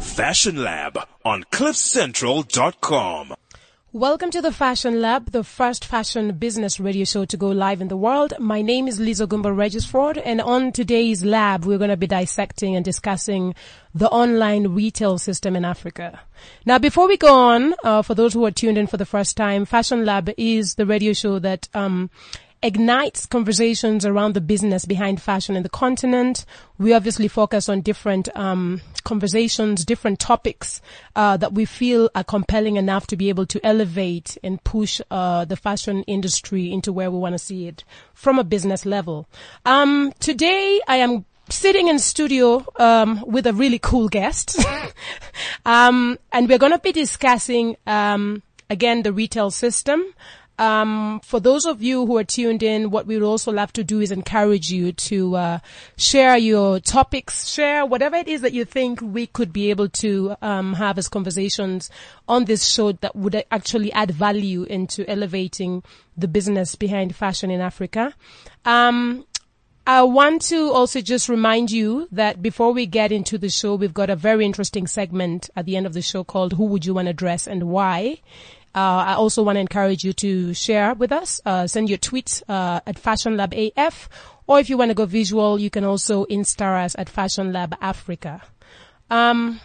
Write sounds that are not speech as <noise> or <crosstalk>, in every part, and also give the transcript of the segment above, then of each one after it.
Fashion Lab on cliffcentral.com. Welcome to the Fashion Lab, the first fashion business radio show to go live in the world. My name is Lisa Gumba Regisford and on today's lab, we're going to be dissecting and discussing the online retail system in Africa. Now, before we go on, uh, for those who are tuned in for the first time, Fashion Lab is the radio show that, um, ignites conversations around the business behind fashion in the continent. We obviously focus on different um, conversations, different topics uh, that we feel are compelling enough to be able to elevate and push uh, the fashion industry into where we want to see it from a business level. Um, today, I am sitting in studio um, with a really cool guest, <laughs> um, and we're going to be discussing um, again the retail system. Um, for those of you who are tuned in, what we would also love to do is encourage you to uh, share your topics, share whatever it is that you think we could be able to um, have as conversations on this show that would actually add value into elevating the business behind fashion in Africa. Um, I want to also just remind you that before we get into the show, we've got a very interesting segment at the end of the show called Who Would You Want to Dress and Why? Uh, I also want to encourage you to share with us. Uh, send your tweets uh, at Fashion Lab AF, or if you want to go visual, you can also insta us at Fashion Lab Africa. Um,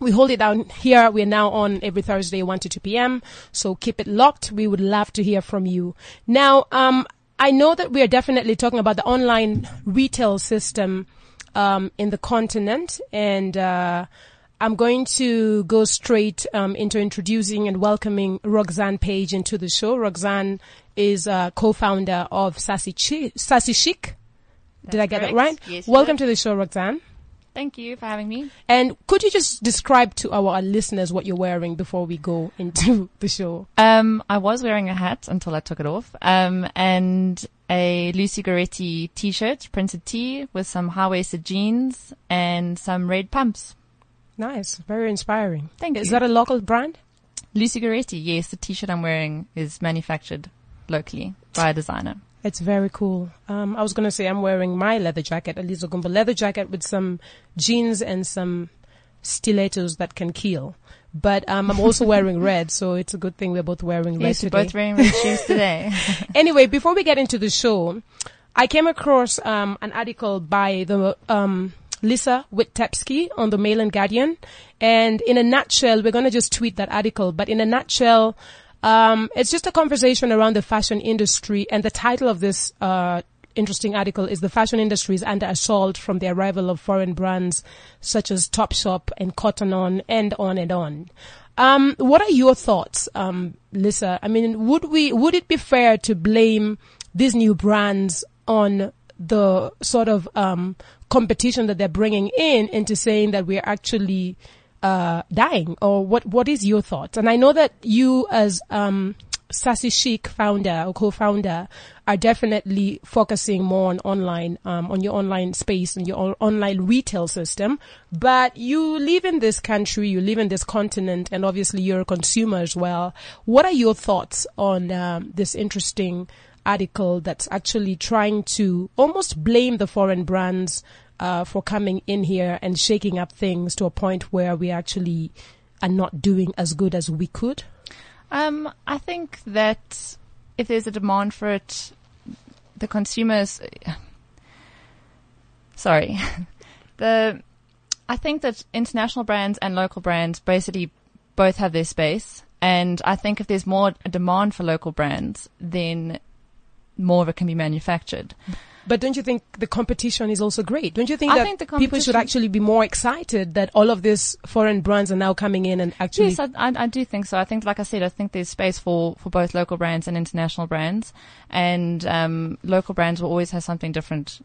we hold it down here. We're now on every Thursday, 1 to 2 p.m. So keep it locked. We would love to hear from you. Now, um, I know that we are definitely talking about the online retail system um, in the continent, and uh, I'm going to go straight um, into introducing and welcoming Roxanne Page into the show. Roxanne is a co-founder of Sassy, Chi- Sassy Chic. That's Did I get correct. that right? Yes, Welcome to the show, Roxanne. Thank you for having me. And could you just describe to our listeners what you're wearing before we go into <laughs> the show? Um, I was wearing a hat until I took it off, um, and a Lucy Goretti t-shirt, printed tee with some high-waisted jeans and some red pumps. Nice, very inspiring. Thank you. Is you. that a local brand? Lucy Goretti, yes, the t-shirt I'm wearing is manufactured locally by a designer. It's very cool. Um, I was gonna say I'm wearing my leather jacket, a Lizo Gumba leather jacket with some jeans and some stilettos that can kill. But um, I'm also <laughs> wearing red, so it's a good thing we're both wearing red Yes, we're today. both wearing red shoes today. <laughs> <laughs> anyway, before we get into the show, I came across um, an article by the um, Lisa Witepski on the Mail and Guardian, and in a nutshell, we're going to just tweet that article. But in a nutshell, um, it's just a conversation around the fashion industry, and the title of this uh, interesting article is "The Fashion Industry is Under Assault from the Arrival of Foreign Brands Such as Topshop and Cotton On," and on and on. Um, what are your thoughts, um, Lisa? I mean, would we, would it be fair to blame these new brands on the sort of, um, competition that they're bringing in into saying that we're actually, uh, dying? Or what, what is your thoughts? And I know that you as, um, Sassy Chic founder or co-founder are definitely focusing more on online, um, on your online space and your online retail system. But you live in this country, you live in this continent, and obviously you're a consumer as well. What are your thoughts on um, this interesting article that's actually trying to almost blame the foreign brands uh, for coming in here and shaking up things to a point where we actually are not doing as good as we could? Um, I think that if there's a demand for it, the consumers. <sighs> Sorry, <laughs> the. I think that international brands and local brands basically both have their space, and I think if there's more demand for local brands, then more of it can be manufactured. But don't you think the competition is also great? Don't you think I that think people should actually be more excited that all of these foreign brands are now coming in and actually Yes, I, I, I do think so. I think, like I said, I think there's space for, for both local brands and international brands. And um, local brands will always have something different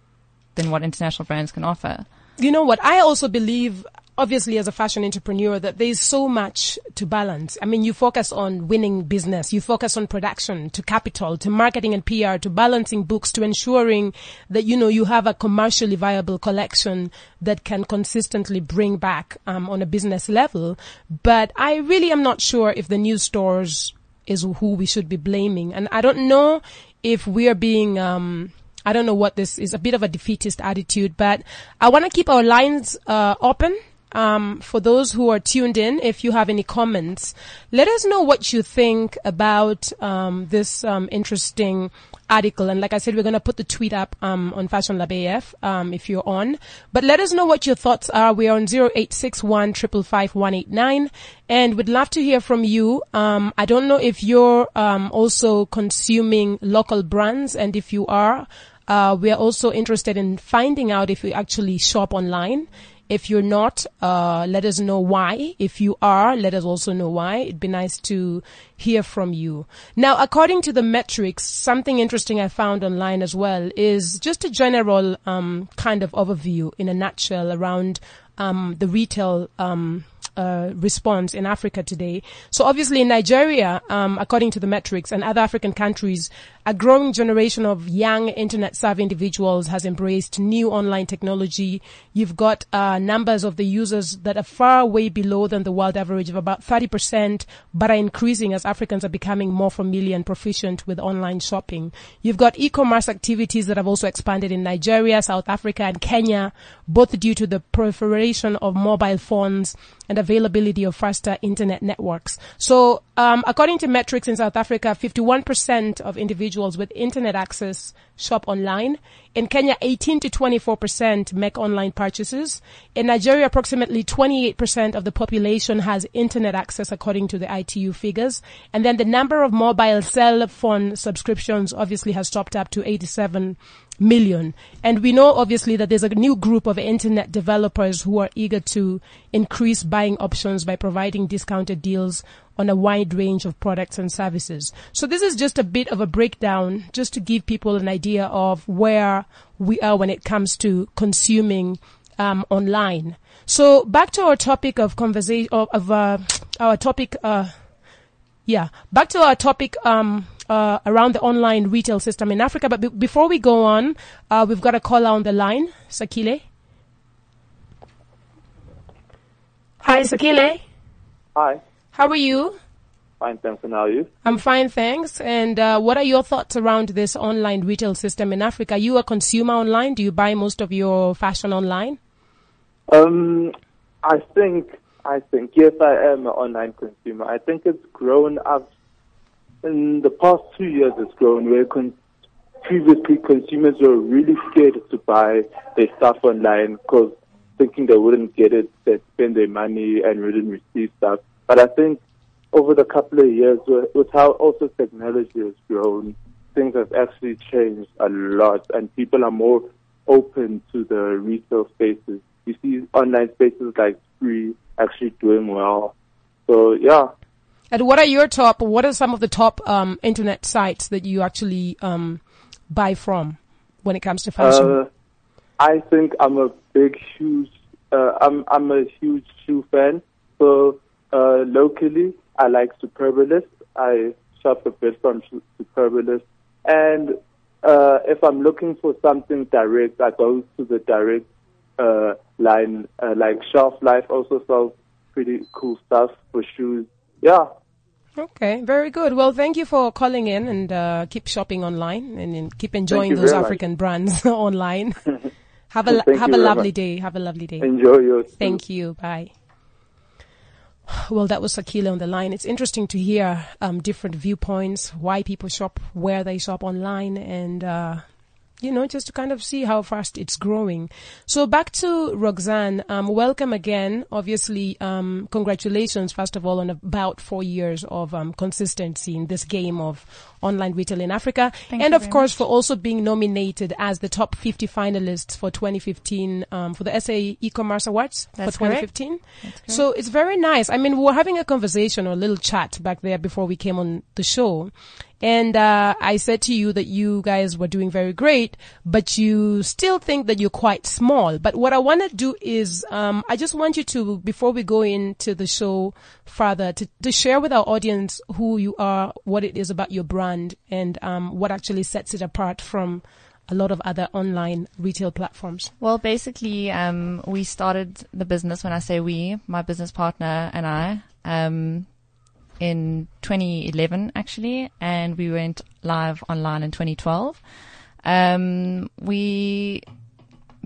than what international brands can offer. You know what? I also believe, obviously, as a fashion entrepreneur, that there's so much to balance. I mean, you focus on winning business, you focus on production, to capital, to marketing and PR, to balancing books, to ensuring that you know you have a commercially viable collection that can consistently bring back um, on a business level. But I really am not sure if the new stores is who we should be blaming, and I don't know if we are being. Um, I don't know what this is, a bit of a defeatist attitude, but I want to keep our lines uh, open. Um, for those who are tuned in, if you have any comments, let us know what you think about um, this um, interesting article. And like I said, we're going to put the tweet up um, on Fashion Lab AF um, if you're on. But let us know what your thoughts are. We're on 0861 555 and we'd love to hear from you. Um, I don't know if you're um, also consuming local brands, and if you are, uh, we are also interested in finding out if you actually shop online. If you're not, uh, let us know why. If you are, let us also know why. It'd be nice to hear from you. Now, according to the metrics, something interesting I found online as well is just a general um, kind of overview in a nutshell around um, the retail um, uh, response in Africa today. So obviously in Nigeria, um, according to the metrics and other African countries, a growing generation of young internet savvy individuals has embraced new online technology. You've got uh, numbers of the users that are far way below than the world average of about 30%, but are increasing as Africans are becoming more familiar and proficient with online shopping. You've got e-commerce activities that have also expanded in Nigeria, South Africa, and Kenya, both due to the proliferation of mobile phones and availability of faster internet networks. So, um, according to metrics in South Africa, 51% of individuals with internet access shop online. In Kenya, 18 to 24% make online purchases. In Nigeria, approximately 28% of the population has internet access according to the ITU figures. And then the number of mobile cell phone subscriptions obviously has topped up to 87 million. And we know obviously that there's a new group of internet developers who are eager to increase buying options by providing discounted deals on a wide range of products and services. So this is just a bit of a breakdown just to give people an idea of where we are when it comes to consuming um, online. So back to our topic of conversation of, of uh, our topic. Uh, yeah, back to our topic um, uh, around the online retail system in Africa. But be- before we go on, uh, we've got a caller on the line, Sakile. Hi, Sakile. Hi. How are you? Fine, thanks. And how are you? I'm fine, thanks. And uh, what are your thoughts around this online retail system in Africa? Are you a consumer online? Do you buy most of your fashion online? Um, I think, I think, yes, I am an online consumer. I think it's grown up in the past two years. It's grown where con- previously consumers were really scared to buy their stuff online because thinking they wouldn't get it, they'd spend their money and wouldn't receive stuff. But I think over the couple of years, with, how also technology has grown, things have actually changed a lot, and people are more open to the retail spaces. You see online spaces like Spree actually doing well. So yeah. And what are your top? What are some of the top um, internet sites that you actually um, buy from when it comes to fashion? Uh, I think I'm a big, huge. Uh, I'm I'm a huge shoe fan. So uh, locally, I like Superbalist. I shop a bit from Superbalist, and uh, if I'm looking for something direct, I go to the direct uh, line. Uh, like Shelf Life also sells pretty cool stuff for shoes. Yeah. Okay, very good. Well, thank you for calling in and uh, keep shopping online and, and keep enjoying those very much. African brands <laughs> online. <laughs> have a Thank have a lovely much. day. Have a lovely day. Enjoy your. Thank you. Bye. Well, that was Sakila on the line. It's interesting to hear um, different viewpoints, why people shop, where they shop online, and uh, you know, just to kind of see how fast it's growing. So back to Roxanne. Um, welcome again. Obviously, um, congratulations first of all on about four years of um, consistency in this game of online retail in Africa, Thank and of course much. for also being nominated as the top 50 finalists for 2015 um, for the SA E-commerce Awards That's for 2015. Correct. So it's very nice. I mean, we were having a conversation or a little chat back there before we came on the show. And, uh, I said to you that you guys were doing very great, but you still think that you're quite small. But what I want to do is, um, I just want you to, before we go into the show further, to, to share with our audience who you are, what it is about your brand, and, um, what actually sets it apart from a lot of other online retail platforms. Well, basically, um, we started the business. When I say we, my business partner and I, um, in 2011 actually, and we went live online in 2012. Um, we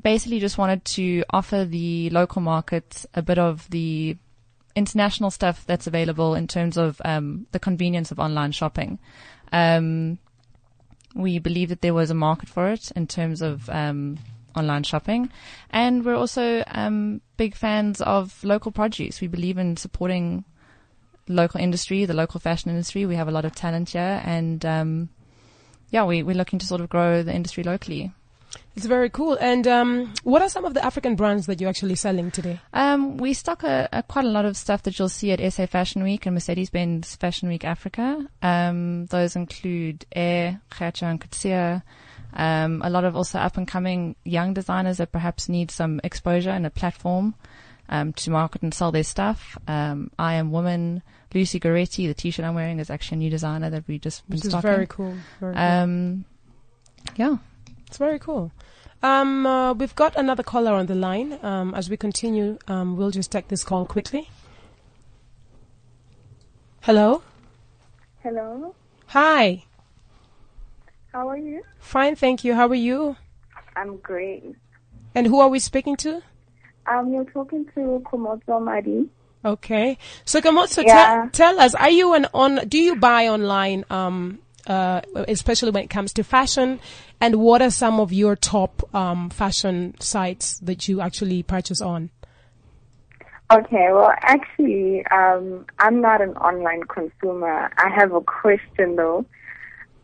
basically just wanted to offer the local markets a bit of the international stuff that's available in terms of um, the convenience of online shopping. Um, we believe that there was a market for it in terms of um, online shopping, and we're also um, big fans of local produce. We believe in supporting local industry, the local fashion industry. We have a lot of talent here, and um, yeah, we, we're looking to sort of grow the industry locally. It's very cool. And um, what are some of the African brands that you're actually selling today? Um, we stock a, a, quite a lot of stuff that you'll see at SA Fashion Week and Mercedes-Benz Fashion Week Africa. Um, those include Air, Gert-Johan Coetzee, um, a lot of also up and coming young designers that perhaps need some exposure and a platform um, to market and sell their stuff. Um, I am woman. Lucy Goretti, the t-shirt I'm wearing is actually a new designer that we just been Which is stocking. very cool. Very cool. Um, yeah. It's very cool. Um, uh, we've got another caller on the line. Um, as we continue, um, we'll just take this call quickly. Hello. Hello. Hi. How are you? Fine, thank you. How are you? I'm great. And who are we speaking to? Um, you're talking to Komoto Madi. Okay. So Kamotso, Yeah. tell, tell us, are you an on, do you buy online, um, uh, especially when it comes to fashion? And what are some of your top, um, fashion sites that you actually purchase on? Okay, well, actually, um, I'm not an online consumer. I have a question though.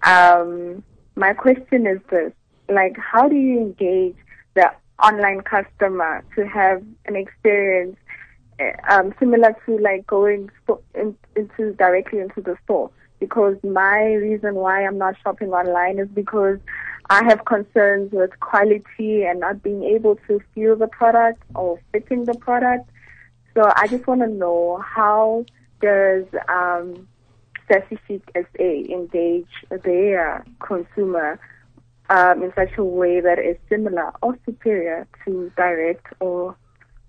Um, my question is this: like, how do you engage the online customer to have an experience eh, um, similar to like going into directly into the store? Because my reason why I'm not shopping online is because I have concerns with quality and not being able to feel the product or fitting the product. So I just want to know how does um, Sassy Chic SA engage their consumer um, in such a way that is similar or superior to direct or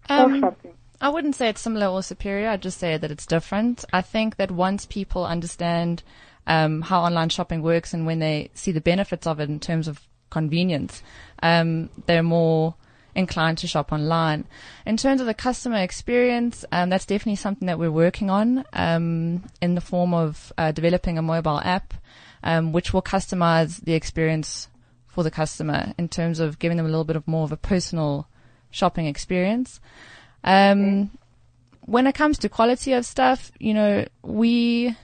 Um, shopping? I wouldn't say it's similar or superior. I'd just say that it's different. I think that once people understand um, how online shopping works and when they see the benefits of it in terms of convenience, um, they're more inclined to shop online. In terms of the customer experience, um, that's definitely something that we're working on um, in the form of uh, developing a mobile app, um, which will customize the experience for the customer in terms of giving them a little bit of more of a personal shopping experience. Um, when it comes to quality of stuff, you know, we,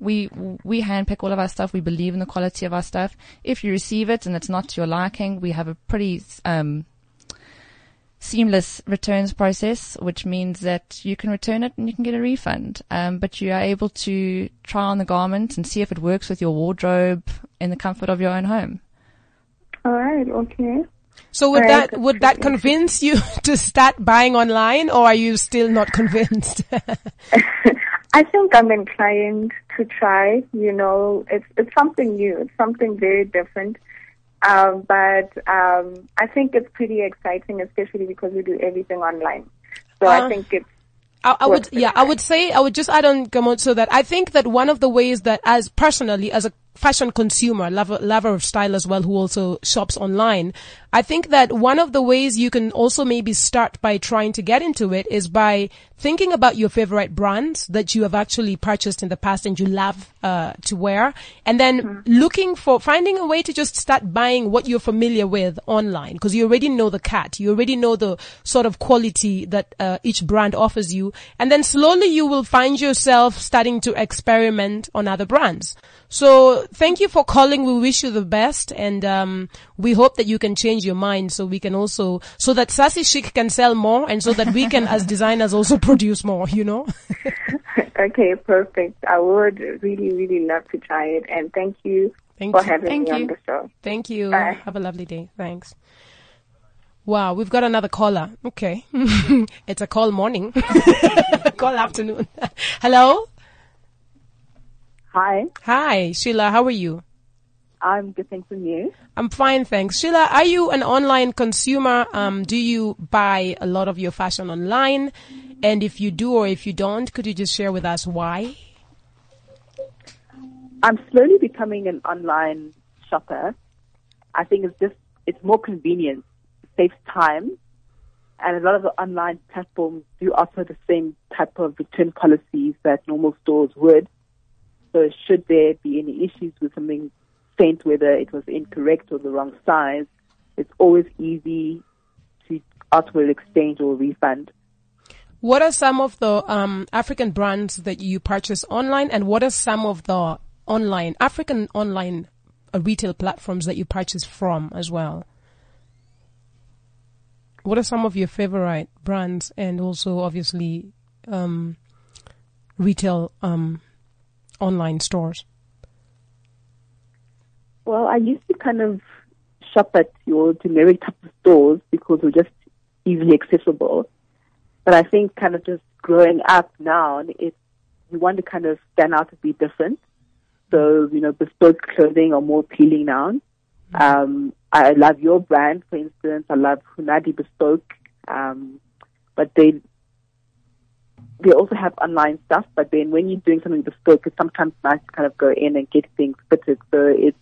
we, we handpick all of our stuff. We believe in the quality of our stuff. If you receive it and it's not to your liking, we have a pretty, um, seamless returns process, which means that you can return it and you can get a refund. Um, but you are able to try on the garment and see if it works with your wardrobe in the comfort of your own home. All right, okay. So would that, would that convince you <laughs> to start buying online or are you still not convinced? <laughs> I think I'm inclined to try. You know, it's it's something new. It's something very different. Um, but um, I think it's pretty exciting, especially because we do everything online. So Uh, I think it's I, I would, yeah, I would say, I would just add on Gamotso that I think that one of the ways that as personally, as a fashion consumer, lover, lover of style as well, who also shops online, I think that one of the ways you can also maybe start by trying to get into it is by thinking about your favorite brands that you have actually purchased in the past and you love, uh, to wear and then Mm-hmm. looking for, finding a way to just start buying what you're familiar with online because you already know the cat. You already know the sort of quality that, uh, each brand offers you. And then slowly you will find yourself starting to experiment on other brands. So thank you for calling. We wish you the best and, um, we hope that you can change your mind so we can also, so that Sassy Chic can sell more and so that we can as <laughs> designers also produce more, you know? <laughs> okay. Perfect. I would really, really love to try it, and thank you Thank for you. having Thank me on you. the show. Thank you. Bye. Have a lovely day. Thanks. Wow, we've got another caller. Okay. <laughs> it's a call morning. call afternoon. Hello? Hi, Hi, Sheila. How are you? I'm good, thanks from you. I'm fine, thanks. Sheila, are you an online consumer? Um, do you buy a lot of your fashion online? And if you do or if you don't, could you just share with us why? I'm slowly becoming an online shopper. I think it's just, it's more convenient. it saves time. And a lot of the online platforms do offer the same type of return policies that normal stores would. So should there be any issues with something whether it was incorrect or the wrong size, it's always easy to ask for an exchange or refund. What are some of the um, African brands that you purchase online, and what are some of the online African online uh, retail platforms that you purchase from as well? What are some of your favorite brands, and also obviously um, retail um, online stores? Well, I used to kind of shop at your generic type of stores because they're just easily accessible. But I think kind of just growing up now, it's, you want to kind of stand out to be different. So, you know, bespoke clothing are more appealing now. Um, I love your brand, for instance. I love Hunadi Bespoke. Um, but they, they also have online stuff, but then when you're doing something bespoke, it's sometimes nice to kind of go in and get things fitted. So it's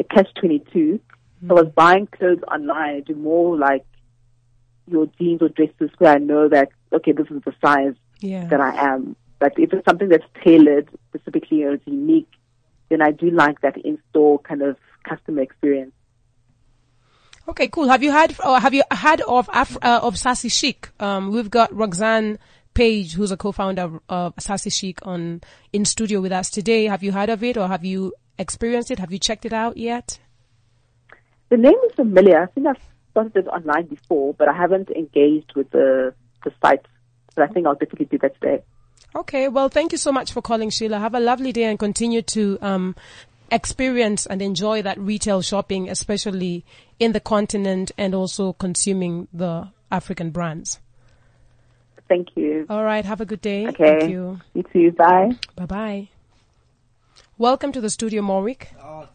a catch 22. So I was buying clothes online. I do more like your jeans or dresses where I know that, okay, this is the size Yeah. that I am. But if it's something that's tailored specifically or it's unique, then I do like that in-store kind of customer experience. Okay, cool. Have you had or have you heard of Af- uh, of Sassy Chic? Um, we've got Roxanne Page, who's a co-founder of uh, Sassy Chic, on in studio with us today. Have you heard of it, or have you experienced it? Have you checked it out yet? The name is familiar. I think I've spotted it online before, but I haven't engaged with the, the site. But I think I'll definitely do that today. Okay, well, thank you so much for calling, Sheila. Have a lovely day and continue to um, experience and enjoy that retail shopping, especially in the continent and also consuming the African brands. Thank you. All right, have a good day. Okay. Thank you. You too. Bye. Bye bye. Welcome to the studio, Morwick.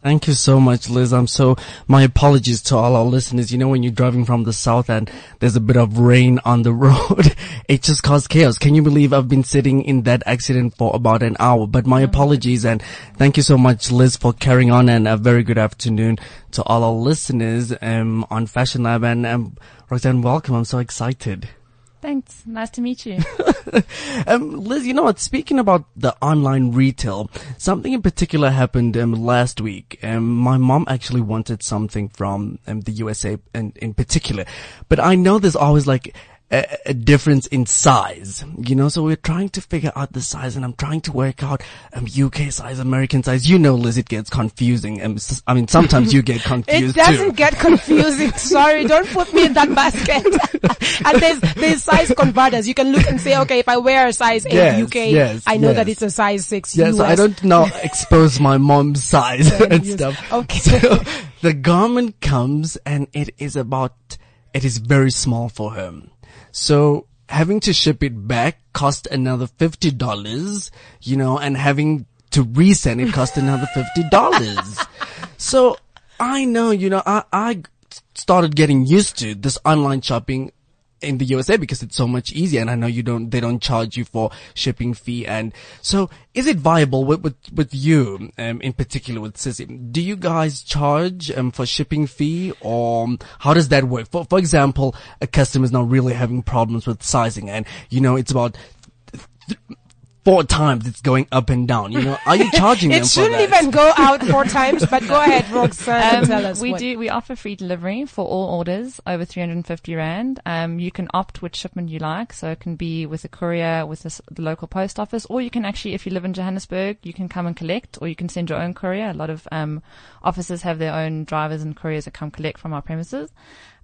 Thank you so much, Liz. I'm so, my apologies to all our listeners. You know, when you're driving from the south and there's a bit of rain on the <laughs> road, it just caused chaos. Can you believe I've been sitting in that accident for about an hour? But my apologies and thank you so much, Liz, for carrying on and a very good afternoon to all our listeners, um, on Fashion Lab and, um, Roxanne, welcome. I'm so excited. Thanks. Nice to meet you. <laughs> Um, Liz, you know what? Speaking about the online retail, something in particular happened um, last week. Um, my mom actually wanted something from um, the USA in, in particular, but I know there's always like a, a difference in size, you know. So we're trying to figure out the size, and I'm trying to work out um, UK size, American size. You know, Liz, it gets confusing. Um, s- I mean, sometimes you get <laughs> confused. It doesn't too. get confusing. <laughs> Sorry, don't put me in that basket. <laughs> and there's there's size converters. You can look and say, okay, if I wear a size eight Yes, UK, yes, I know that it's a size six Yes, US. I don't now expose my mom's size and Yes. stuff. Okay. So the garment comes and it is about, it is very small for her. So having to ship it back cost another $50, you know, and having to resend it cost another $50. so I know, you know, I, I started getting used to this online shopping in the USA because it's so much easier and I know you don't, they don't charge you for shipping fee. And so is it viable with, with, with you, um, in particular with Sissy? Do you guys charge, um, for shipping fee or um, how does that work? For, for example, a customer is not really having problems with sizing and, you know, it's about th- four times it's going up and down, you know, are you charging <laughs> them for? It for shouldn't even go out four times, but go ahead, <laughs> Roxanne, and tell Um, us. we what- do. We offer free delivery for all orders over 350 rand. Um, you can opt which shipment you like, so it can be with a courier, with the, the local post office, or you can actually, if you live in Johannesburg, you can come and collect, or you can send your own courier. A lot of um, offices have their own drivers and couriers that come collect from our premises.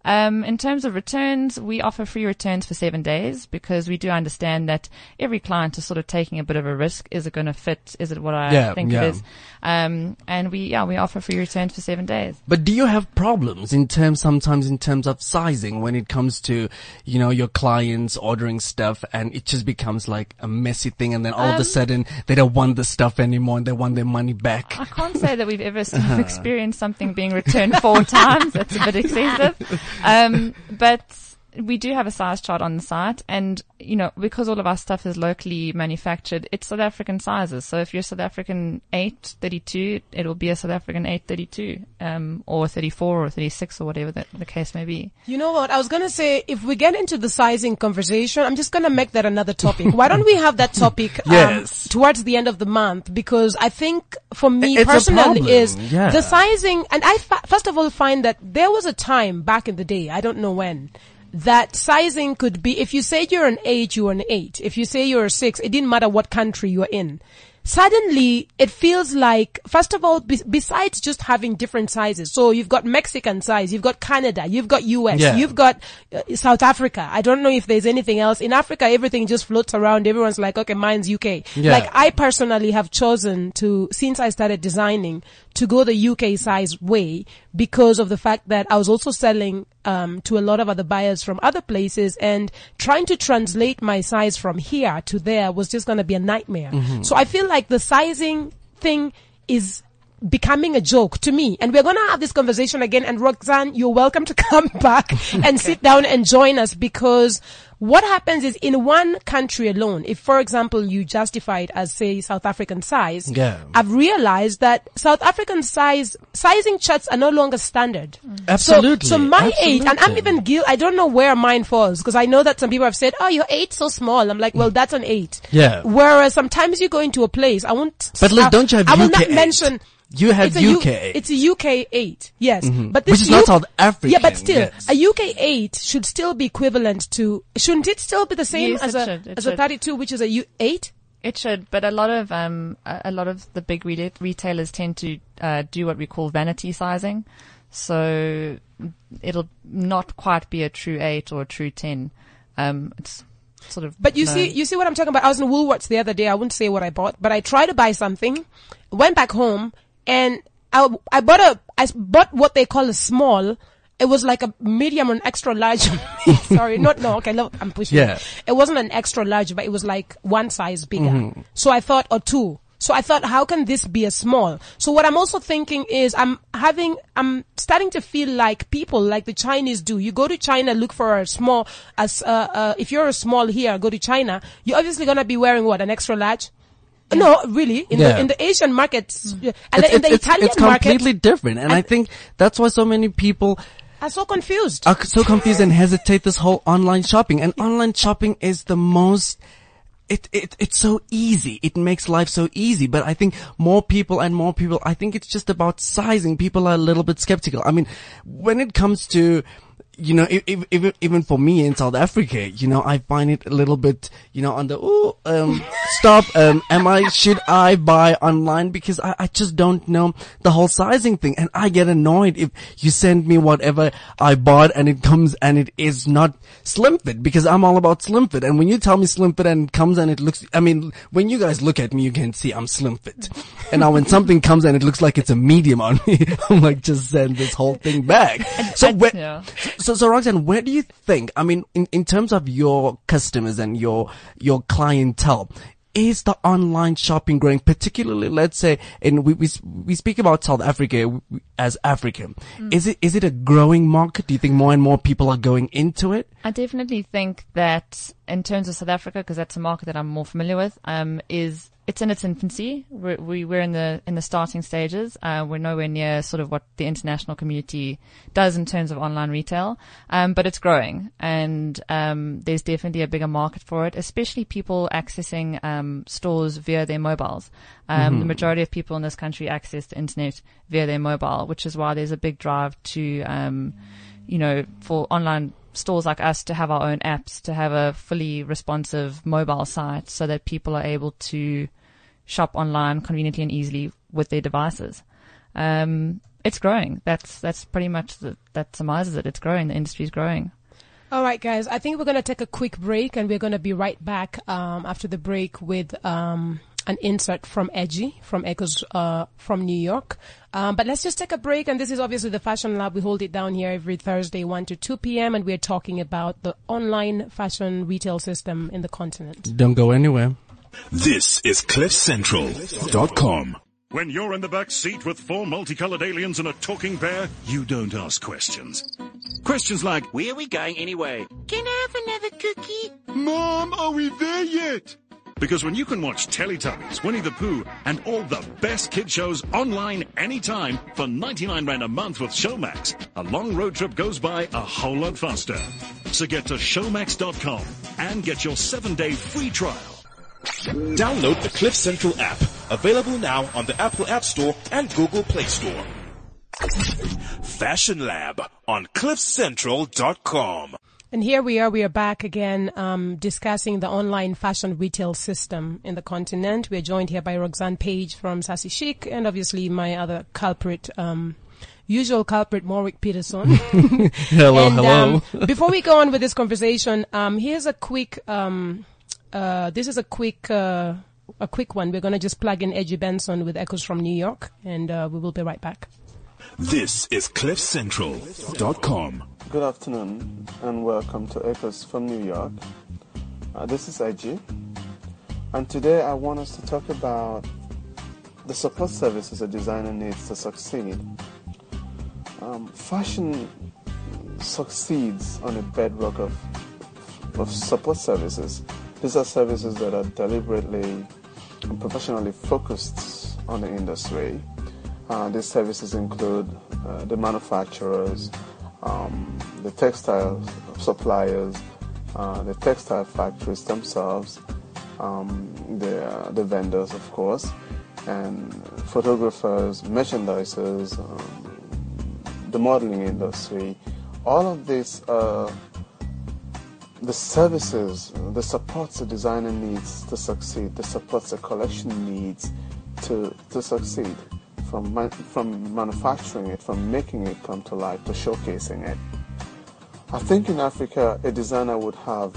Um, in terms of returns, we offer free returns for seven days because we do understand that every client is sort of taking a bit of a risk. Is it going to fit? Is it what I Yeah, think yeah. it is? Um, and we, yeah, we offer free returns for seven days. But do you have problems in terms, sometimes in terms of sizing when it comes to, you know, your clients ordering stuff and it just becomes like a messy thing and then all of Um, a sudden they don't want the stuff anymore and they want their money back? I can't say that we've ever <laughs> experienced something being returned four <laughs> times. That's a bit excessive. Um, but we do have a size chart on the site and, you know, because all of our stuff is locally manufactured, it's South African sizes. So if you're South African 832, it'll be a South African 832, um, or 34 or 36 or whatever the, the case may be. You know what? I was gonna say, if we get into the sizing conversation, I'm just gonna make that another topic. Why don't we have that topic, um, Yes. towards the end of the month? Because I think for me It's personally is yeah. the sizing, and I fa- first of all find that there was a time back in the day, I don't know when, that sizing could be, if you say you're an eight, you're an eight. If you say you're a six, it didn't matter what country you're in. Suddenly, it feels like, first of all, be- besides just having different sizes, so you've got Mexican size, you've got Canada, you've got US, Yeah. you've got uh, South Africa. I don't know if there's anything else. In Africa, everything just floats around. Everyone's like, okay, mine's UK. Yeah. Like, I personally have chosen to, since I started designing, to go the UK size way because of the fact that I was also selling um, to a lot of other buyers from other places and trying to translate my size from here to there was just going to be a nightmare. So I feel like the sizing thing is becoming a joke to me. And we're going to have this conversation again. And Roxanne, you're welcome to <laughs> come back and sit down and join us because what happens is in one country alone, if for example you justify it as say South African size, Yeah. I've realized that South African size, sizing charts are no longer standard. Absolutely. So, so my eight, and I'm even guilt, I don't know where mine falls because I know that some people have said, oh, your eight's so small. I'm like, well, that's an eight. Yeah. Whereas sometimes you go into a place, I won't. But look, I- don't you have I will UK not eight? mention. You have it's a U- UK eight. It's a UK eight, yes. Mm-hmm. But this Which is not U- South African, Yeah, but still, yes. a UK eight should still be equivalent to. Shouldn't it still be the same Yes, as a should, as a 32, which is a U eight? It should, but a lot of um, a lot of the big rela- retailers tend to uh, do what we call vanity sizing, so it'll not quite be a true eight or a true ten. Um, it's sort of. But you see, you see what I'm talking about. I was in Woolworths the other day. I wouldn't say what I bought, but I tried to buy something, went back home, and I, I bought a I bought what they call a small. It was like a medium or an extra large. <laughs> Sorry, not, no, okay, look, I'm pushing. Yeah. it. Wasn't an extra large, but it was like one size bigger. Mm-hmm. So I thought, or two. So I thought, how can this be a small? So what I'm also thinking is I'm having, I'm starting to feel like people like the Chinese do. You go to China, look for a small, as, uh, uh, if you're a small here, go to China, you're obviously going to be wearing what, an extra large? No, really. In Yeah. the in the Asian markets, yeah. and It's, in the it's, Italian it's market, completely different. And, I think that's why so many people are so confused. are so confused and hesitate this whole online shopping. And online shopping is the most, it, it, it's so easy. It makes life so easy. But I think more people and more people, I think it's just about sizing. People are a little bit skeptical. I mean, when it comes to, you know, even, even for me in South Africa, you know, I find it a little bit, you know, on the, oh, um, <laughs> stop, um, am I, should I buy online? Because I, I just don't know the whole sizing thing. And I get annoyed if you send me whatever I bought and it comes and it is not slim fit because I'm all about slim fit. And when you tell me slim fit and it comes and it looks, I mean, when you guys look at me, you can see I'm slim fit. And now when something comes and it looks like it's a medium on me, <laughs> I'm like, just send this whole thing back. So when, yeah. So, so Roxanne, where do you think, I mean, in, in terms of your customers and your, your clientele, is the online shopping growing, particularly, let's say, and we, we, we speak about South Africa as Africa. Mm. Is it, is it a growing market? Do you think more and more people are going into it? I definitely think that in terms of South Africa, because that's a market that I'm more familiar with, um, is it's in its infancy. We're, we, we're in the in the starting stages. Uh, we're nowhere near sort of what the international community does in terms of online retail, um, but it's growing, and um, there's definitely a bigger market for it, especially people accessing um, stores via their mobiles. Um, The majority of people in this country access the internet via their mobile, which is why there's a big drive to, um, you know, for online stores like us to have our own apps, to have a fully responsive mobile site so that people are able to shop online conveniently and easily with their devices. Um, it's growing. That's, that's pretty much the, that surmises it. It's growing. The industry is growing. All right, guys. I think we're going to take a quick break and we're going to be right back um, after the break with um, an insert from Edgy from Echoes uh, from New York. Um, but let's just take a break. And this is obviously the Fashion Lab. We hold it down here every Thursday, 1 to 2 p.m. And we're talking about the online fashion retail system in the continent. Don't go anywhere. This is CliffCentral.com. When you're in the back seat with four multicolored aliens and a talking bear, you don't ask questions. Questions like, Where are we going anyway? Can I have another cookie? Mom, are we there yet? Because when you can watch Teletubbies, Winnie the Pooh, and all the best kid shows online anytime for 99 Rand a month with Showmax, a long road trip goes by a whole lot faster. So get to showmax.com and get your seven day free trial. Download the Cliff Central app. Available now on the Apple App Store and Google Play Store. Fashion Lab on cliffcentral.com. And here we are, we are back again, um, discussing the online fashion retail system in the continent. We're joined here by Roxanne Page from Sassy Chic and obviously my other culprit, um, usual culprit, Morwick Peterson. <laughs> hello, and, hello. Um, before we go on with this conversation, um, here's a quick, um, uh, this is a quick, uh, a quick one. We're going to just plug in Edgy Benson with Echoes from New York and, uh, we will be right back. This is cliffcentral.com. Good afternoon and welcome to Echoes from New York. Uh, this is IG, and today I want us to talk about the support services a designer needs to succeed. Um, fashion succeeds on a bedrock of, of support services. These are services that are deliberately and professionally focused on the industry. Uh, these services include uh, the manufacturers, um, the textile suppliers, uh, the textile factories themselves, um, the, uh, the vendors, of course, and photographers, merchandisers, um, the modeling industry. All of these are the services, the supports a designer needs to succeed, the supports a collection needs to, to succeed from from manufacturing it, from making it come to life, to showcasing it. I think in Africa, a designer would have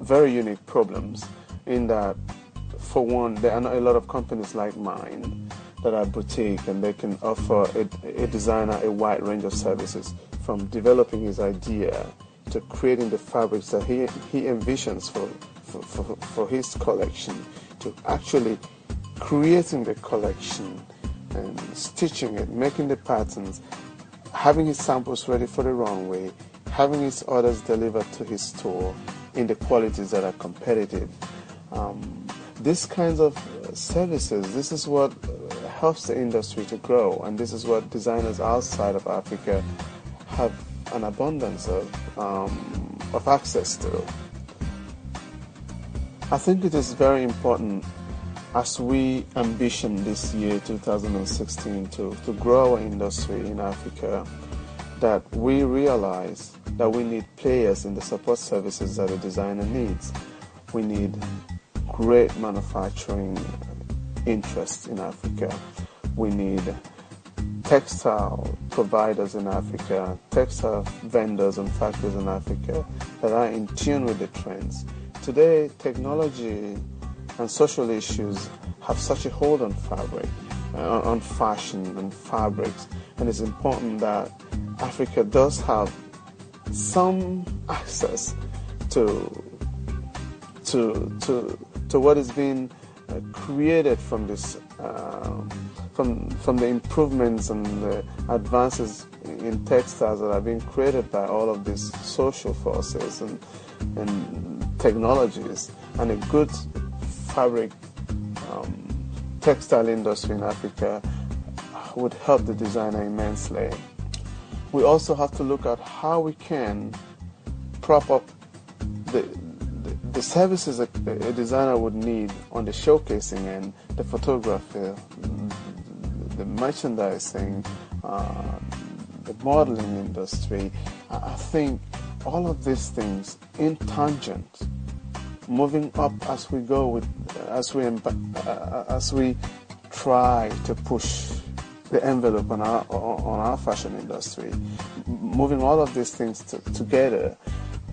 very unique problems in that, for one, there are not a lot of companies like mine that are boutique and they can offer a, a designer a wide range of services from developing his idea to creating the fabrics that he, he envisions for, for, for, for his collection to actually creating the collection and stitching it, making the patterns, having his samples ready for the runway, having his orders delivered to his store in the qualities that are competitive. Um, these kinds of services, this is what helps the industry to grow, and this is what designers outside of Africa have an abundance of, um, of access to. I think it is very important as we ambition this year 2016 to, to grow our industry in Africa, that we realize that we need players in the support services that a designer needs. We need great manufacturing interests in Africa. We need textile providers in Africa, textile vendors and factories in Africa that are in tune with the trends. Today, technology and social issues have such a hold on fabric, uh, on fashion and fabrics, and it's important that Africa does have some access to to to to what is being uh, created from this uh, from from the improvements and the advances in textiles that are being created by all of these social forces and and technologies. And a good fabric um, textile industry in Africa would help the designer immensely. We also have to look at how we can prop up the, the, services a, a designer would need on the showcasing end, the photography, the merchandising, uh, the modeling industry. I think all of these things in tangent moving up as we go with as we uh, as we try to push the envelope on our on our fashion industry. Moving all of these things to, together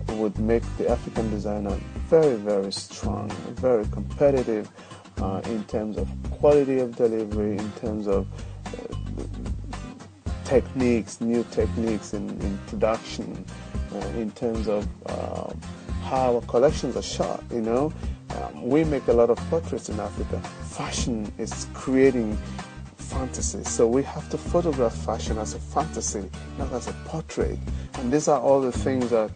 would make the African designer very very strong very competitive uh, in terms of quality of delivery in terms of uh, techniques new techniques in, in production uh, in terms of how collections are shot, you know. Um, we make a lot of portraits in Africa. Fashion is creating fantasy. So we have to photograph fashion as a fantasy, not as a portrait. And these are all the things that,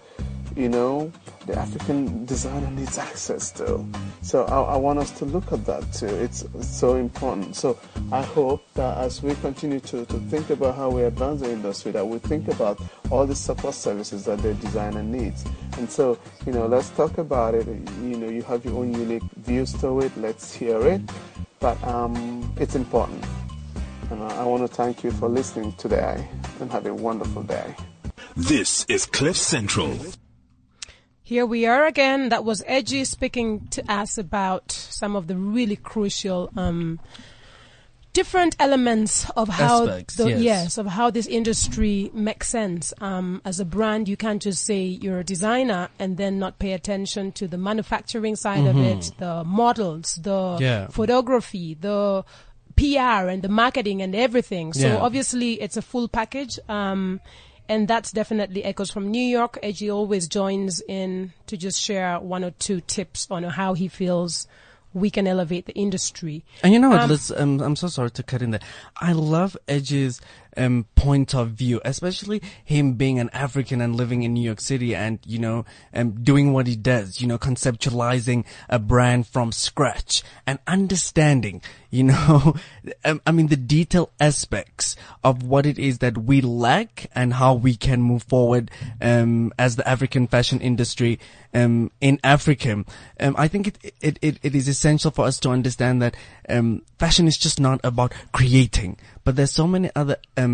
you know, the African designer needs access to. So I, I want us to look at that too. It's, so important. So I hope that as we continue to, to think about how we advance the industry, that we think about all the support services that the designer needs. And so, you know, let's talk about it. You know, you have your own unique views to it. Let's hear it. But um, it's important. And I want to thank you for listening today and have a wonderful day. This is Cliff Central. Here we are again. That was Edgy speaking to us about some of the really crucial, um, different elements of how, Aspects, the, yes. of how this industry makes sense. Um, as a brand, you can't just say you're a designer and then not pay attention to the manufacturing side of it, the models, the Mm-hmm. Yeah. photography, the PR and the marketing and everything. So Yeah. obviously it's a full package. Um, and that's definitely echoes from New York. Edgy always joins in to just share one or two tips on how he feels we can elevate the industry. And you know what, Um, Liz, um, I'm so sorry to cut in there. I love Edge's um, point of view, especially him being an African and living in New York City and, you know, um, doing what he does, you know, conceptualizing a brand from scratch and understanding, you know, <laughs> um, I mean, the detail aspects of what it is that we lack and how we can move forward, um, as the African fashion industry, um, in Africa. Um, I think it, it, it, it is essential for us to understand that, um, fashion is just not about creating, but there's so many other, um,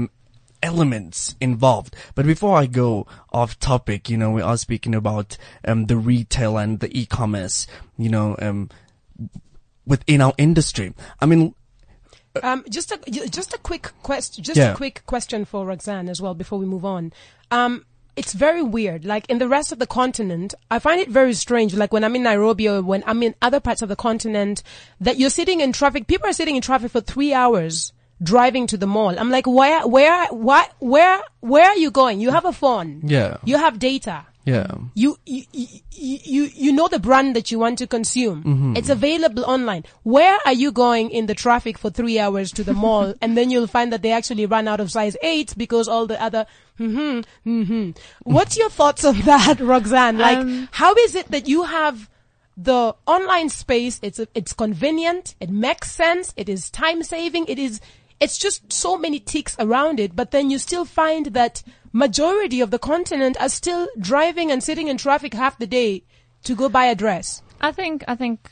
elements involved. But before I go off topic, you know, we are speaking about, um, the retail and the e-commerce, you know, um, within our industry. I mean, Um, just a just a quick question, just Yeah. a quick question for Roxanne as well before we move on. Um, it's very weird. Like in the rest of the continent, I find it very strange. Like when I'm in Nairobi or when I'm in other parts of the continent, that you're sitting in traffic. People are sitting in traffic for three hours driving to the mall. I'm like, where, where, why, where, where are you going? You have a phone. Yeah. You have data. yeah. You, you, you, you, you know the brand that you want to consume. Mm-hmm. It's available online. Where are you going in the traffic for three hours to the <laughs> mall? and then you'll find that they actually run out of size eight because all the other, hmm hmm What's your thoughts on that, <laughs> Roxanne? Like, Um, how is it that you have the online space? It's, it's convenient. It makes sense. It is time saving. It is, it's just so many ticks around it, but then you still find that majority of the continent are still driving and sitting in traffic half the day to go buy a dress. I think I think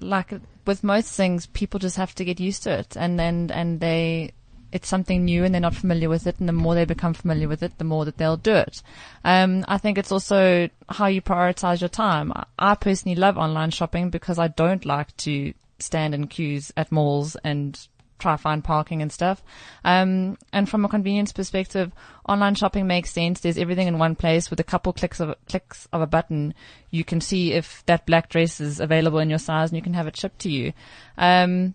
like with most things, people just have to get used to it, and then and they it's something new and they're not familiar with it, and the more they become familiar with it, the more that they'll do it. Um, I think it's also how you prioritize your time. I personally love online shopping because I don't like to stand in queues at malls and try find parking and stuff. Um, and from a convenience perspective, online shopping makes sense. There's everything in one place with a couple clicks of clicks of a button. You can see if that black dress is available in your size and you can have it shipped to you. Um,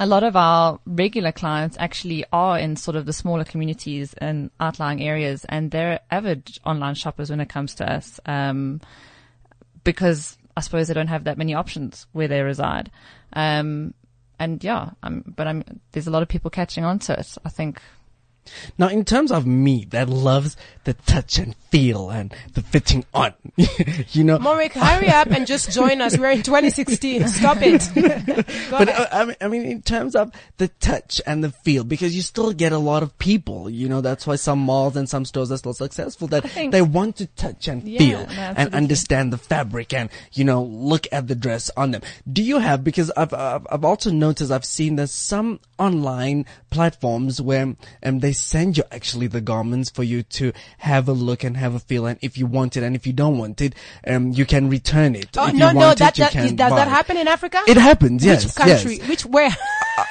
a lot of our regular clients actually are in sort of the smaller communities and outlying areas and they're avid online shoppers when it comes to us. Um, because I suppose they don't have that many options where they reside. Um, and yeah, um, but I'm, there's a lot of people catching on to it. I think Now, in terms of me that loves the touch and feel and the fitting on, <laughs> you know, Morik, hurry up and just join us. We're in 2016. Stop it. <laughs> But uh, I, mean, I mean, in terms of the touch and the feel, because you still get a lot of people, you know, that's why some malls and some stores are still successful, that they want to touch and Yeah, feel no, and understand the fabric and, you know, look at the dress on them. Do you have, because I've, I've, I've also noticed, I've seen there's some online platforms where, um, they send you actually the garments for you to have a look and have a feel, and if you want it and if you don't want it, um, you can return it. Oh, if no, you no, that, it, you that, can does buy that happen in Africa? It happens, yes, Which country? yes. Which, where?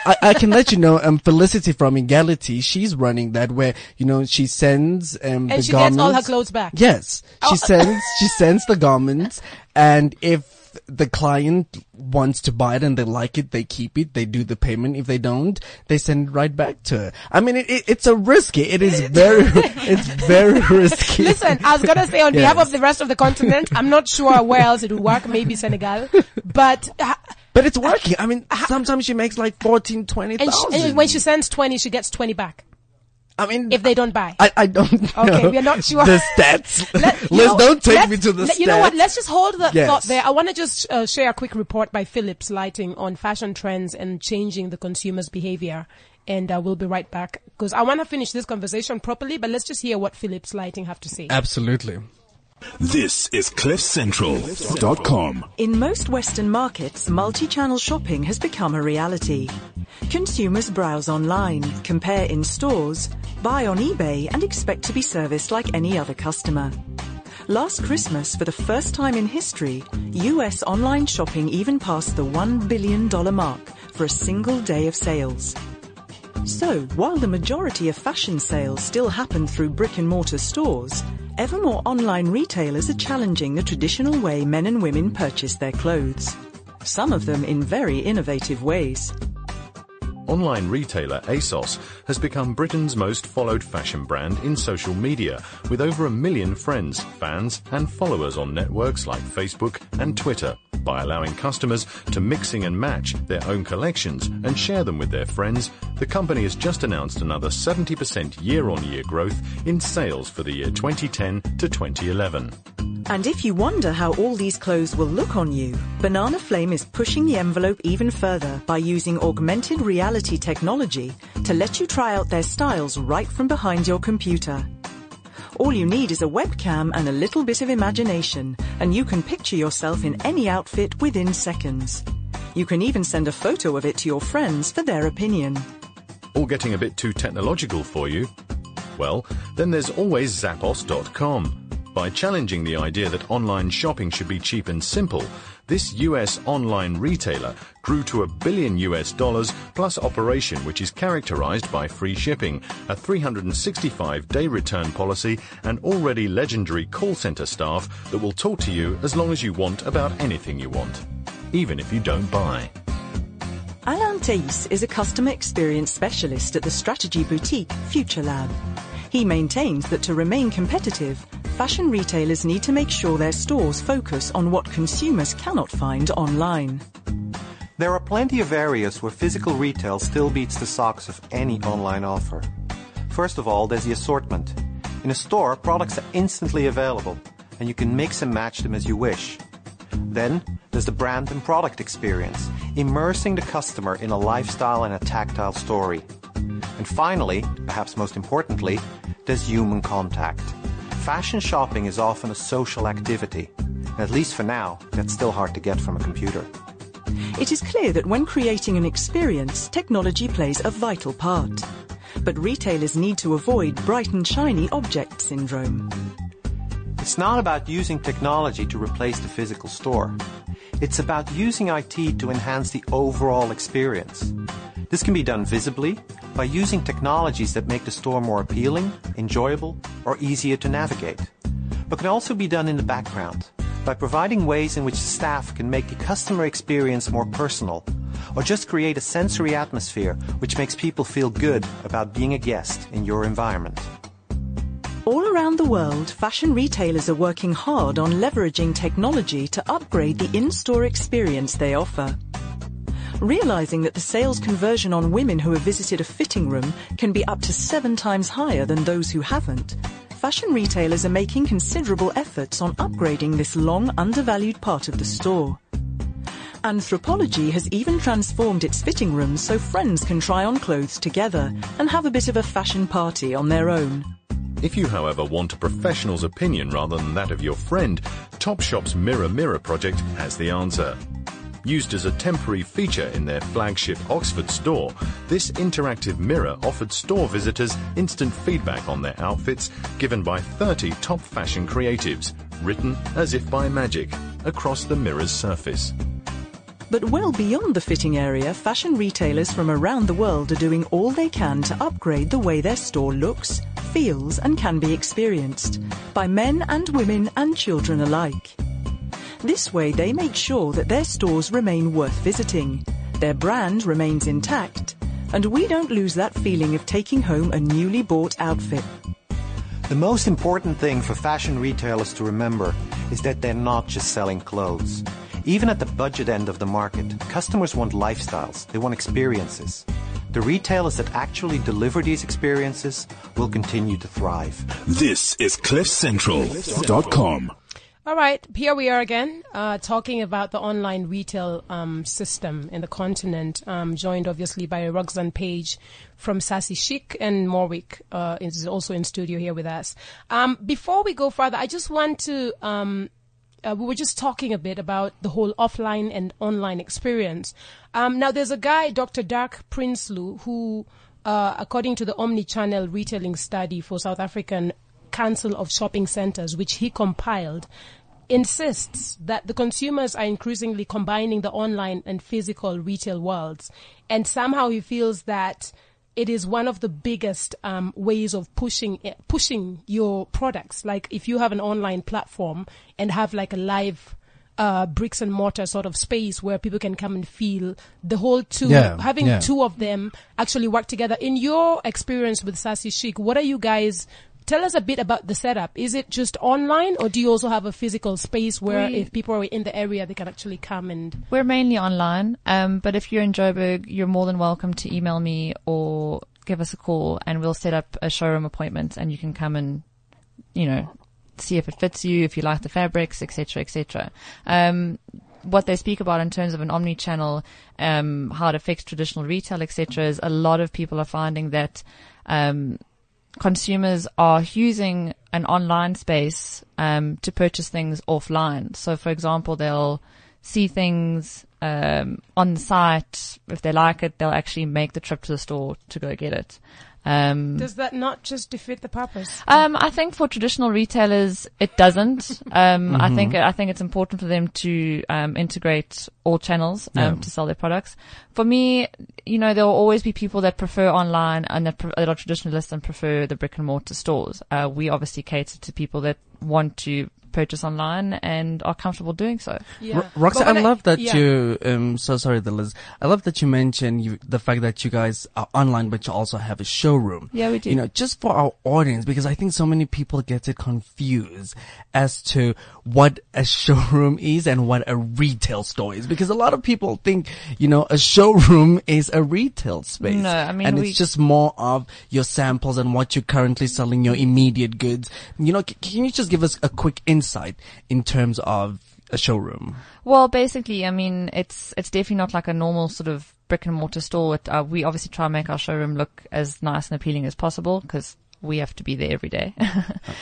I, I can let you know, um, Felicity from Egality, she's running that where, you know, she sends, um, the and she garments. gets all her clothes back. Yes. She Oh. sends, she sends the garments and if, the client wants to buy it and they like it, they keep it, they do the payment. If they don't, they send it right back to her. I mean, it, it, it's a risky. It is very, <laughs> it's very risky. Listen, I was gonna say on Yes. behalf of the rest of the continent, I'm not sure where else it would work. Maybe Senegal, but uh, But it's working. I mean, sometimes she makes like 14, and, 20,000. she, and when she sends twenty, she gets twenty back I mean, if they don't buy. I, I don't know. Okay, we are not <laughs> sure. The stats. <laughs> Let- you Let's know- don't take let's- me to the let- stats. You know what? Let's just hold the Yes. thought there. I want to just uh, share a quick report by Philips Lighting on fashion trends and changing the consumer's behavior. And uh, we'll be right back because I want to finish this conversation properly. But let's just hear what Philips Lighting have to say. Absolutely. This is CliffCentral.com. In most Western markets, multi-channel shopping has become a reality. Consumers browse online, compare in stores, buy on eBay and expect to be serviced like any other customer. Last Christmas, for the first time in history, US online shopping even passed the $1 billion mark for a single day of sales. So, while the majority of fashion sales still happen through brick and mortar stores, ever more online retailers are challenging the traditional way men and women purchase their clothes. Some of them in very innovative ways. Online retailer ASOS has become Britain's most followed fashion brand in social media, with over a million friends, fans, and followers on networks like Facebook and Twitter. By allowing customers to mixing and match their own collections and share them with their friends, the company has just announced another 70% year-on-year growth in sales for the year 2010 to 2011. And if you wonder how all these clothes will look on you, Banana Flame is pushing the envelope even further by using augmented reality technology to let you try out their styles right from behind your computer. All you need is a webcam and a little bit of imagination, and you can picture yourself in any outfit within seconds. You can even send a photo of it to your friends for their opinion. All getting a bit too technological for you? Well, then there's always Zappos.com. By challenging the idea that online shopping should be cheap and simple, this US online retailer grew to a billion US dollars plus operation which is characterized by free shipping, a 365 day return policy, and already legendary call center staff that will talk to you as long as you want about anything you want, even if you don't buy. Alain Thys is a customer experience specialist at the strategy boutique Future Lab. He maintains that to remain competitive, fashion retailers need to make sure their stores focus on what consumers cannot find online. There are plenty of areas where physical retail still beats the socks of any online offer. First of all, there's the assortment. In a store, products are instantly available, and you can mix and match them as you wish. Then, there's the brand and product experience, immersing the customer in a lifestyle and a tactile story. And finally, perhaps most importantly, there's human contact. Fashion shopping is often a social activity. and At least for now, that's still hard to get from a computer. It is clear that when creating an experience, technology plays a vital part. But retailers need to avoid bright and shiny object syndrome. It's not about using technology to replace the physical store. It's about using IT to enhance the overall experience. This can be done visibly by using technologies that make the store more appealing, enjoyable, or easier to navigate. But can also be done in the background by providing ways in which staff can make the customer experience more personal or just create a sensory atmosphere which makes people feel good about being a guest in your environment. All around the world, fashion retailers are working hard on leveraging technology to upgrade the in-store experience they offer. Realizing that the sales conversion on women who have visited a fitting room can be up to seven times higher than those who haven't, fashion retailers are making considerable efforts on upgrading this long undervalued part of the store. Anthropologie has even transformed its fitting rooms so friends can try on clothes together and have a bit of a fashion party on their own. If you, however, want a professional's opinion rather than that of your friend, Topshop's Mirror Mirror project has the answer. Used as a temporary feature in their flagship Oxford store, this interactive mirror offered store visitors instant feedback on their outfits given by 30 top fashion creatives, written as if by magic, across the mirror's surface. But well beyond the fitting area, fashion retailers from around the world are doing all they can to upgrade the way their store looks, feels and can be experienced by men and women and children alike. This way they make sure that their stores remain worth visiting, their brand remains intact, and we don't lose that feeling of taking home a newly bought outfit. The most important thing for fashion retailers to remember is that they're not just selling clothes. Even at the budget end of the market, customers want lifestyles, they want experiences. The retailers that actually deliver these experiences will continue to thrive. This is CliffCentral.com. All right, here we are again, uh, talking about the online retail um, system in the continent. Um, joined obviously by Roxanne Page from Sassy Chic and Morwick uh, is also in studio here with us. Um, before we go further, I just want to. Um, uh, we were just talking a bit about the whole offline and online experience. Um, now, there's a guy, Dr. Dirk Prinsloo, who, uh, according to the omni-channel retailing study for South African Council of Shopping Centers, which he compiled, insists that the consumers are increasingly combining the online and physical retail worlds. And somehow he feels that it is one of the biggest um, ways of pushing pushing your products. Like if you have an online platform and have like a live uh, bricks and mortar sort of space where people can come and feel the whole two, Yeah, having yeah. two of them actually work together. In your experience with Sassy Chic, what are you guys? Tell us a bit about the setup. Is it just online or do you also have a physical space where We- if people are in the area, they can actually come and We're mainly online, um, but if you're in Joburg, you're more than welcome to email me or give us a call and we'll set up a showroom appointment and you can come and, you know, see if it fits you, if you like the fabrics, etc., etc. Um, what they speak about in terms of an omni-channel, um, how it affects traditional retail, etc., is a lot of people are finding that, um, consumers are using an online space um, to purchase things offline. So, for example, they'll see things um, on the site. If they like it, they'll actually make the trip to the store to go get it. Um, does that not just defeat the purpose? um, I think for traditional retailers, it doesn't. Um, I Mhm. think I think it's important for them to um, integrate all channels um, Yeah. to sell their products. For me, you know, there will always be people that prefer online and that, pre- that are traditionalists and prefer the brick and mortar stores. Uh, we obviously cater to people that want to purchase online and are comfortable doing so. Yeah. Ro- Roxanne, But I when love that yeah. you, um, so sorry, the Liz. I love that you mentioned you, the fact that you guys are online, but you also have a showroom. Yeah, we do. You know, just for our audience, because I think so many people get it confused as to what a <laughs> showroom is and what a retail store is, because a lot of people think, you know, a showroom <laughs> is a retail space. No, I mean, and we- it's just more of your samples and what you're currently selling, your immediate goods. You know, c- can you just give us a quick insight in terms of a showroom? Well, basically, I mean, it's it's definitely not like a normal sort of brick and mortar store. It, uh, we obviously try and make our showroom look as nice and appealing as possible because we have to be there every day. <laughs>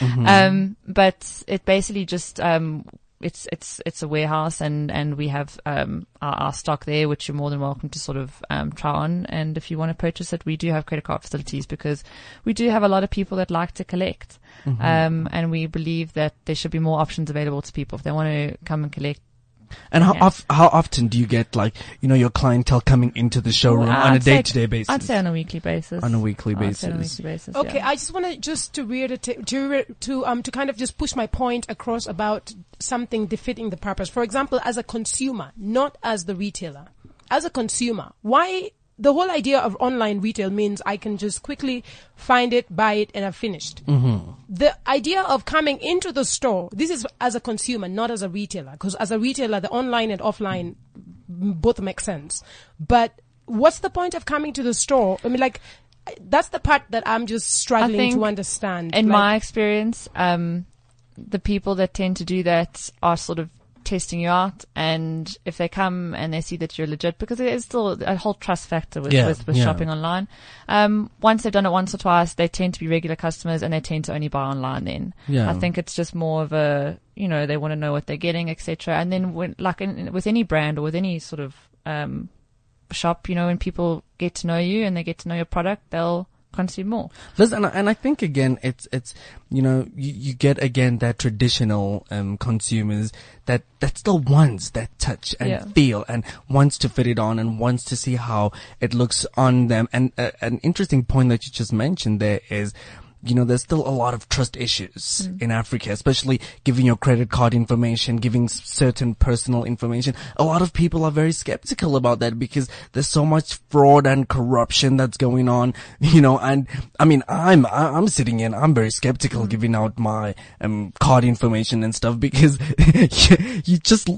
Mhm. um, but it basically just um, it's it's it's a warehouse and and we have um our, our stock there, which you're more than welcome to sort of um try on. And if you want to purchase it, we do have credit card facilities because we do have a lot of people that like to collect. Mhm. Um, and we believe that there should be more options available to people if they want to come and collect. And how, Yeah. of, how often do you get like, you know, your clientele coming into the showroom Well, on a I'd say- day to day basis? I'd say on a weekly basis. On a weekly I'd say on a weekly basis. Okay, yeah. I just want to just to reiterate to re- to um to kind of just push my point across about something defeating the purpose. For example, as a consumer, not as the retailer, as a consumer, why the whole idea of online retail means I can just quickly find it, buy it, and I've finished. Mm-hmm. The idea of coming into the store, this is as a consumer, not as a retailer, because as a retailer, the online and offline both make sense. But what's the point of coming to the store? I mean, like, that's the part that I'm just struggling to understand. In Like, my experience, um, the people that tend to do that are sort of testing you out, and if they come and they see that you're legit, because it is still a whole trust factor with Yeah, with, with yeah. shopping online. Um, once they've done it once or twice, they tend to be regular customers, and they tend to only buy online. Then Yeah. I think it's just more of a you know they want to know what they're getting, etc. And then when like in, with any brand or with any sort of um, shop, you know, when people get to know you and they get to know your product, they'll consume more. Liz, and I, and I think again, it's it's you know you, you get again that traditional um, consumers that that still wants that touch and Yeah. feel and wants to fit it on and wants to see how it looks on them. And uh, an interesting point that you just mentioned there is you know, there's still a lot of trust issues in Africa, especially giving your credit card information, giving certain personal information. A lot of people are very skeptical about that because there's so much fraud and corruption that's going on, <laughs> you know, and I mean, I'm, I'm sitting in, I'm very skeptical giving out my, um, card information and stuff because <laughs> you, just,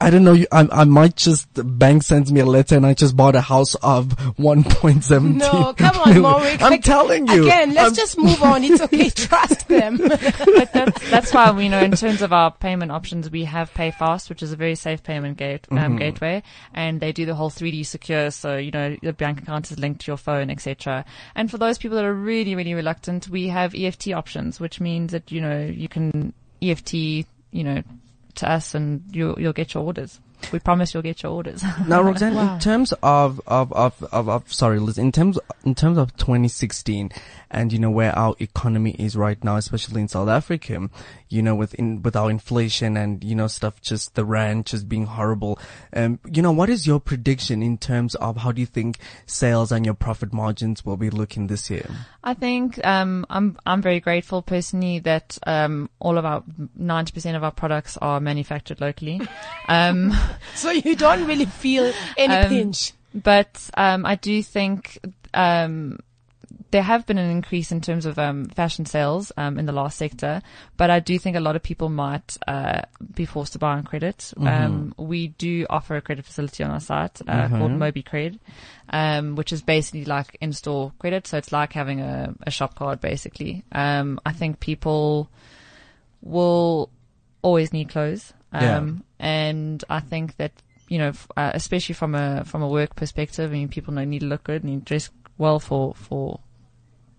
I don't know, you, I, I might just, the bank sends me a letter and I just bought a house of <laughs> 1.7. No, come on, Warwick. I'm telling you. Again, let's I'm- just move on. It's okay. <laughs> Trust them. but that's, that's why we know in terms of our payment options, we have PayFast, which is a very safe payment gate, um, Mhm. gateway, and they do the whole 3D secure. So you know your bank account is linked to your phone, etc. And for those people that are really, really reluctant, we have EFT options, which means that you know you can EFT, you know, to us, and you'll you'll get your orders. We promise you'll get your orders. <laughs> Now, Roxanne, in terms of, of, of, of, of, sorry, Liz, in terms, in terms of 2016 and, you know, where our economy is right now, especially in South Africa, you know, with, in, with our inflation and, you know, stuff just, the rand just being horrible. Um, you know, what is your prediction in terms of how do you think sales and your profit margins will be looking this year? I think um, I'm I'm very grateful personally that um, all of our 90% of our products are manufactured locally. <laughs> Um, <laughs> so you don't really feel any um, pinch. But um, I do think um, there have been an increase in terms of um, fashion sales um, in the last sector, but I do think a lot of people might uh, be forced to buy on credit. Um, we do offer a credit facility on our site uh, called Mhm. MobiCred, um, which is basically like in-store credit. So it's like having a, a shop card, basically. Um, I think people will always need clothes. Yeah. Um, and I think that, you know, f- uh, especially from a, from a work perspective, I mean, people know need to look good, need to dress well for, for,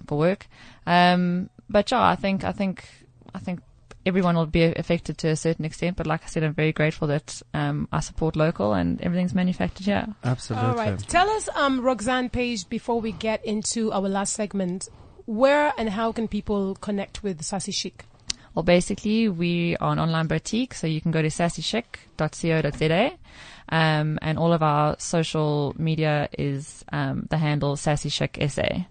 for work. Um, but yeah, I think, I think, I think everyone will be affected to a certain extent. But like I said, I'm very grateful that, um, I support local and everything's manufactured here. Absolutely. All right. Tell us, um, Roxanne Page, before we get into our last segment, where and how can people connect with Sassy Chic? Well, basically, we are an online boutique, so you can go to sassychic.co.za. Um, and all of our social media is um, the handle Sassy Chic SA.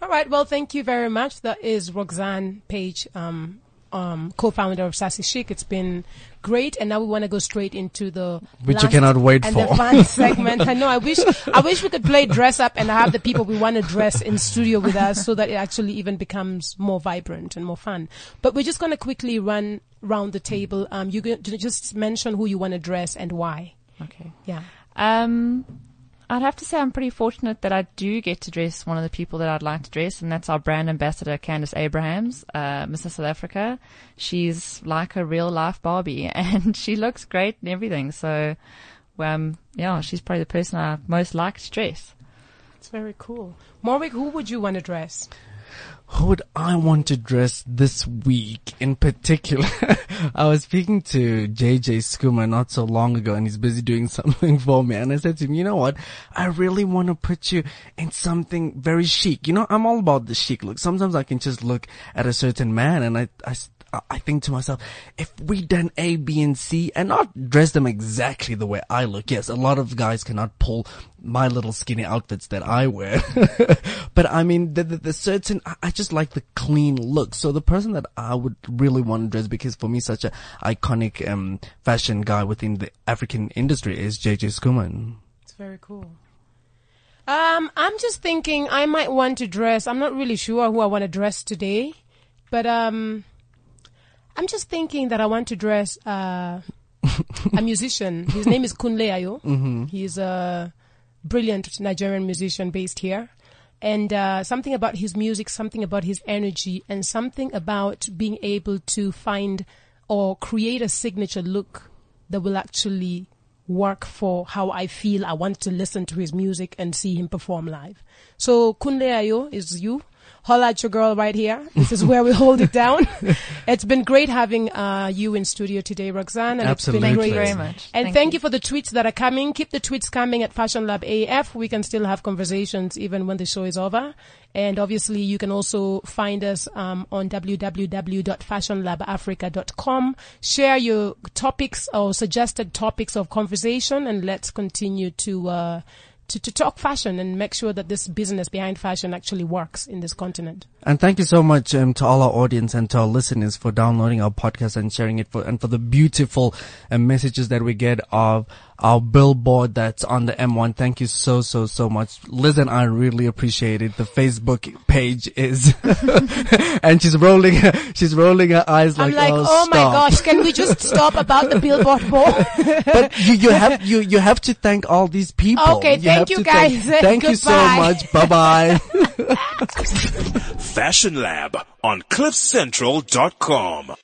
All right. Well, thank you very much. That is Roxanne Page, um, um, co-founder of Sassy Chic. It's been great, and now we want to go straight into the Which you cannot wait and for. the <laughs> fun segment. I know. I wish I wish we could play dress up and have the people we want to dress in studio with us, so that it actually even becomes more vibrant and more fun. But we're just going to quickly run round the table. Um, you can just mention who you want to dress and why. Okay. Yeah. Um, I'd have to say I'm pretty fortunate that I do get to dress one of the people that I'd like to dress, and that's our brand ambassador, Candice Abrahams, uh, Mrs. South Africa. She's like a real life Barbie, <laughs> and she looks great and everything. So, um, yeah, she's probably the person I most like to dress. It's very cool. Morwick, who would you want to dress? Who would I want to dress this week in particular? <laughs> I was speaking to JJ Schoeman not so long ago and he's busy doing <laughs> something for me. And I said to him, you know what? I really want to put you in something very chic. You know, I'm all about the chic look. Sometimes I can just look at a certain man and I, I, I think to myself, if we done A, B, and C and not dress them exactly the way I look. Yes, a lot of guys cannot pull my little skinny outfits that I wear. <laughs> but I mean, the, the, the certain, I, just like the clean look. So the person that I would really want to dress because for me, such a iconic, um, fashion guy within the African industry is JJ Schoeman. It's very cool. Um, I'm just thinking I might want to dress. I'm not really sure who I want to dress today, but um, I'm just thinking that I want to dress uh, a musician. <laughs> His name is Kunle Ayo. Mhm. He's a brilliant Nigerian musician based here. And uh, something about his music, something about his energy, and something about being able to find or create a signature look that will actually work for how I feel. I want to listen to his music and see him perform live. So Kunle Ayo is you. Holla at your girl right here. This is where we hold it down. <laughs> it's been great having uh, you in studio today, Roxanne. And Absolutely. It's been Thank you very much. And Thank thank, you. you for the tweets that are coming. Keep the tweets coming at Fashion Lab AF. We can still have conversations even when the show is over. And obviously, you can also find us um, on www.fashionlabafrica.com. Share your topics or suggested topics of conversation, and let's continue to uh, to, to talk fashion and make sure that this business behind fashion actually works in this continent. And thank you so much um, to all our audience and to our listeners for downloading our podcast and sharing it for, and for the beautiful uh, messages that we get of our billboard that's on the M1. Thank you so, so, so much. Liz and I really appreciate it. The Facebook page is, <laughs> and she's rolling, she's rolling her eyes like, I'm like, oh, oh, my stop." gosh, can we just stop about the billboard board? <laughs> but you, you have you you have to thank all these people. Okay, thank you, guys. Thank, <laughs> thank you so much. Bye bye. Fashion Lab on CliffCentral.com.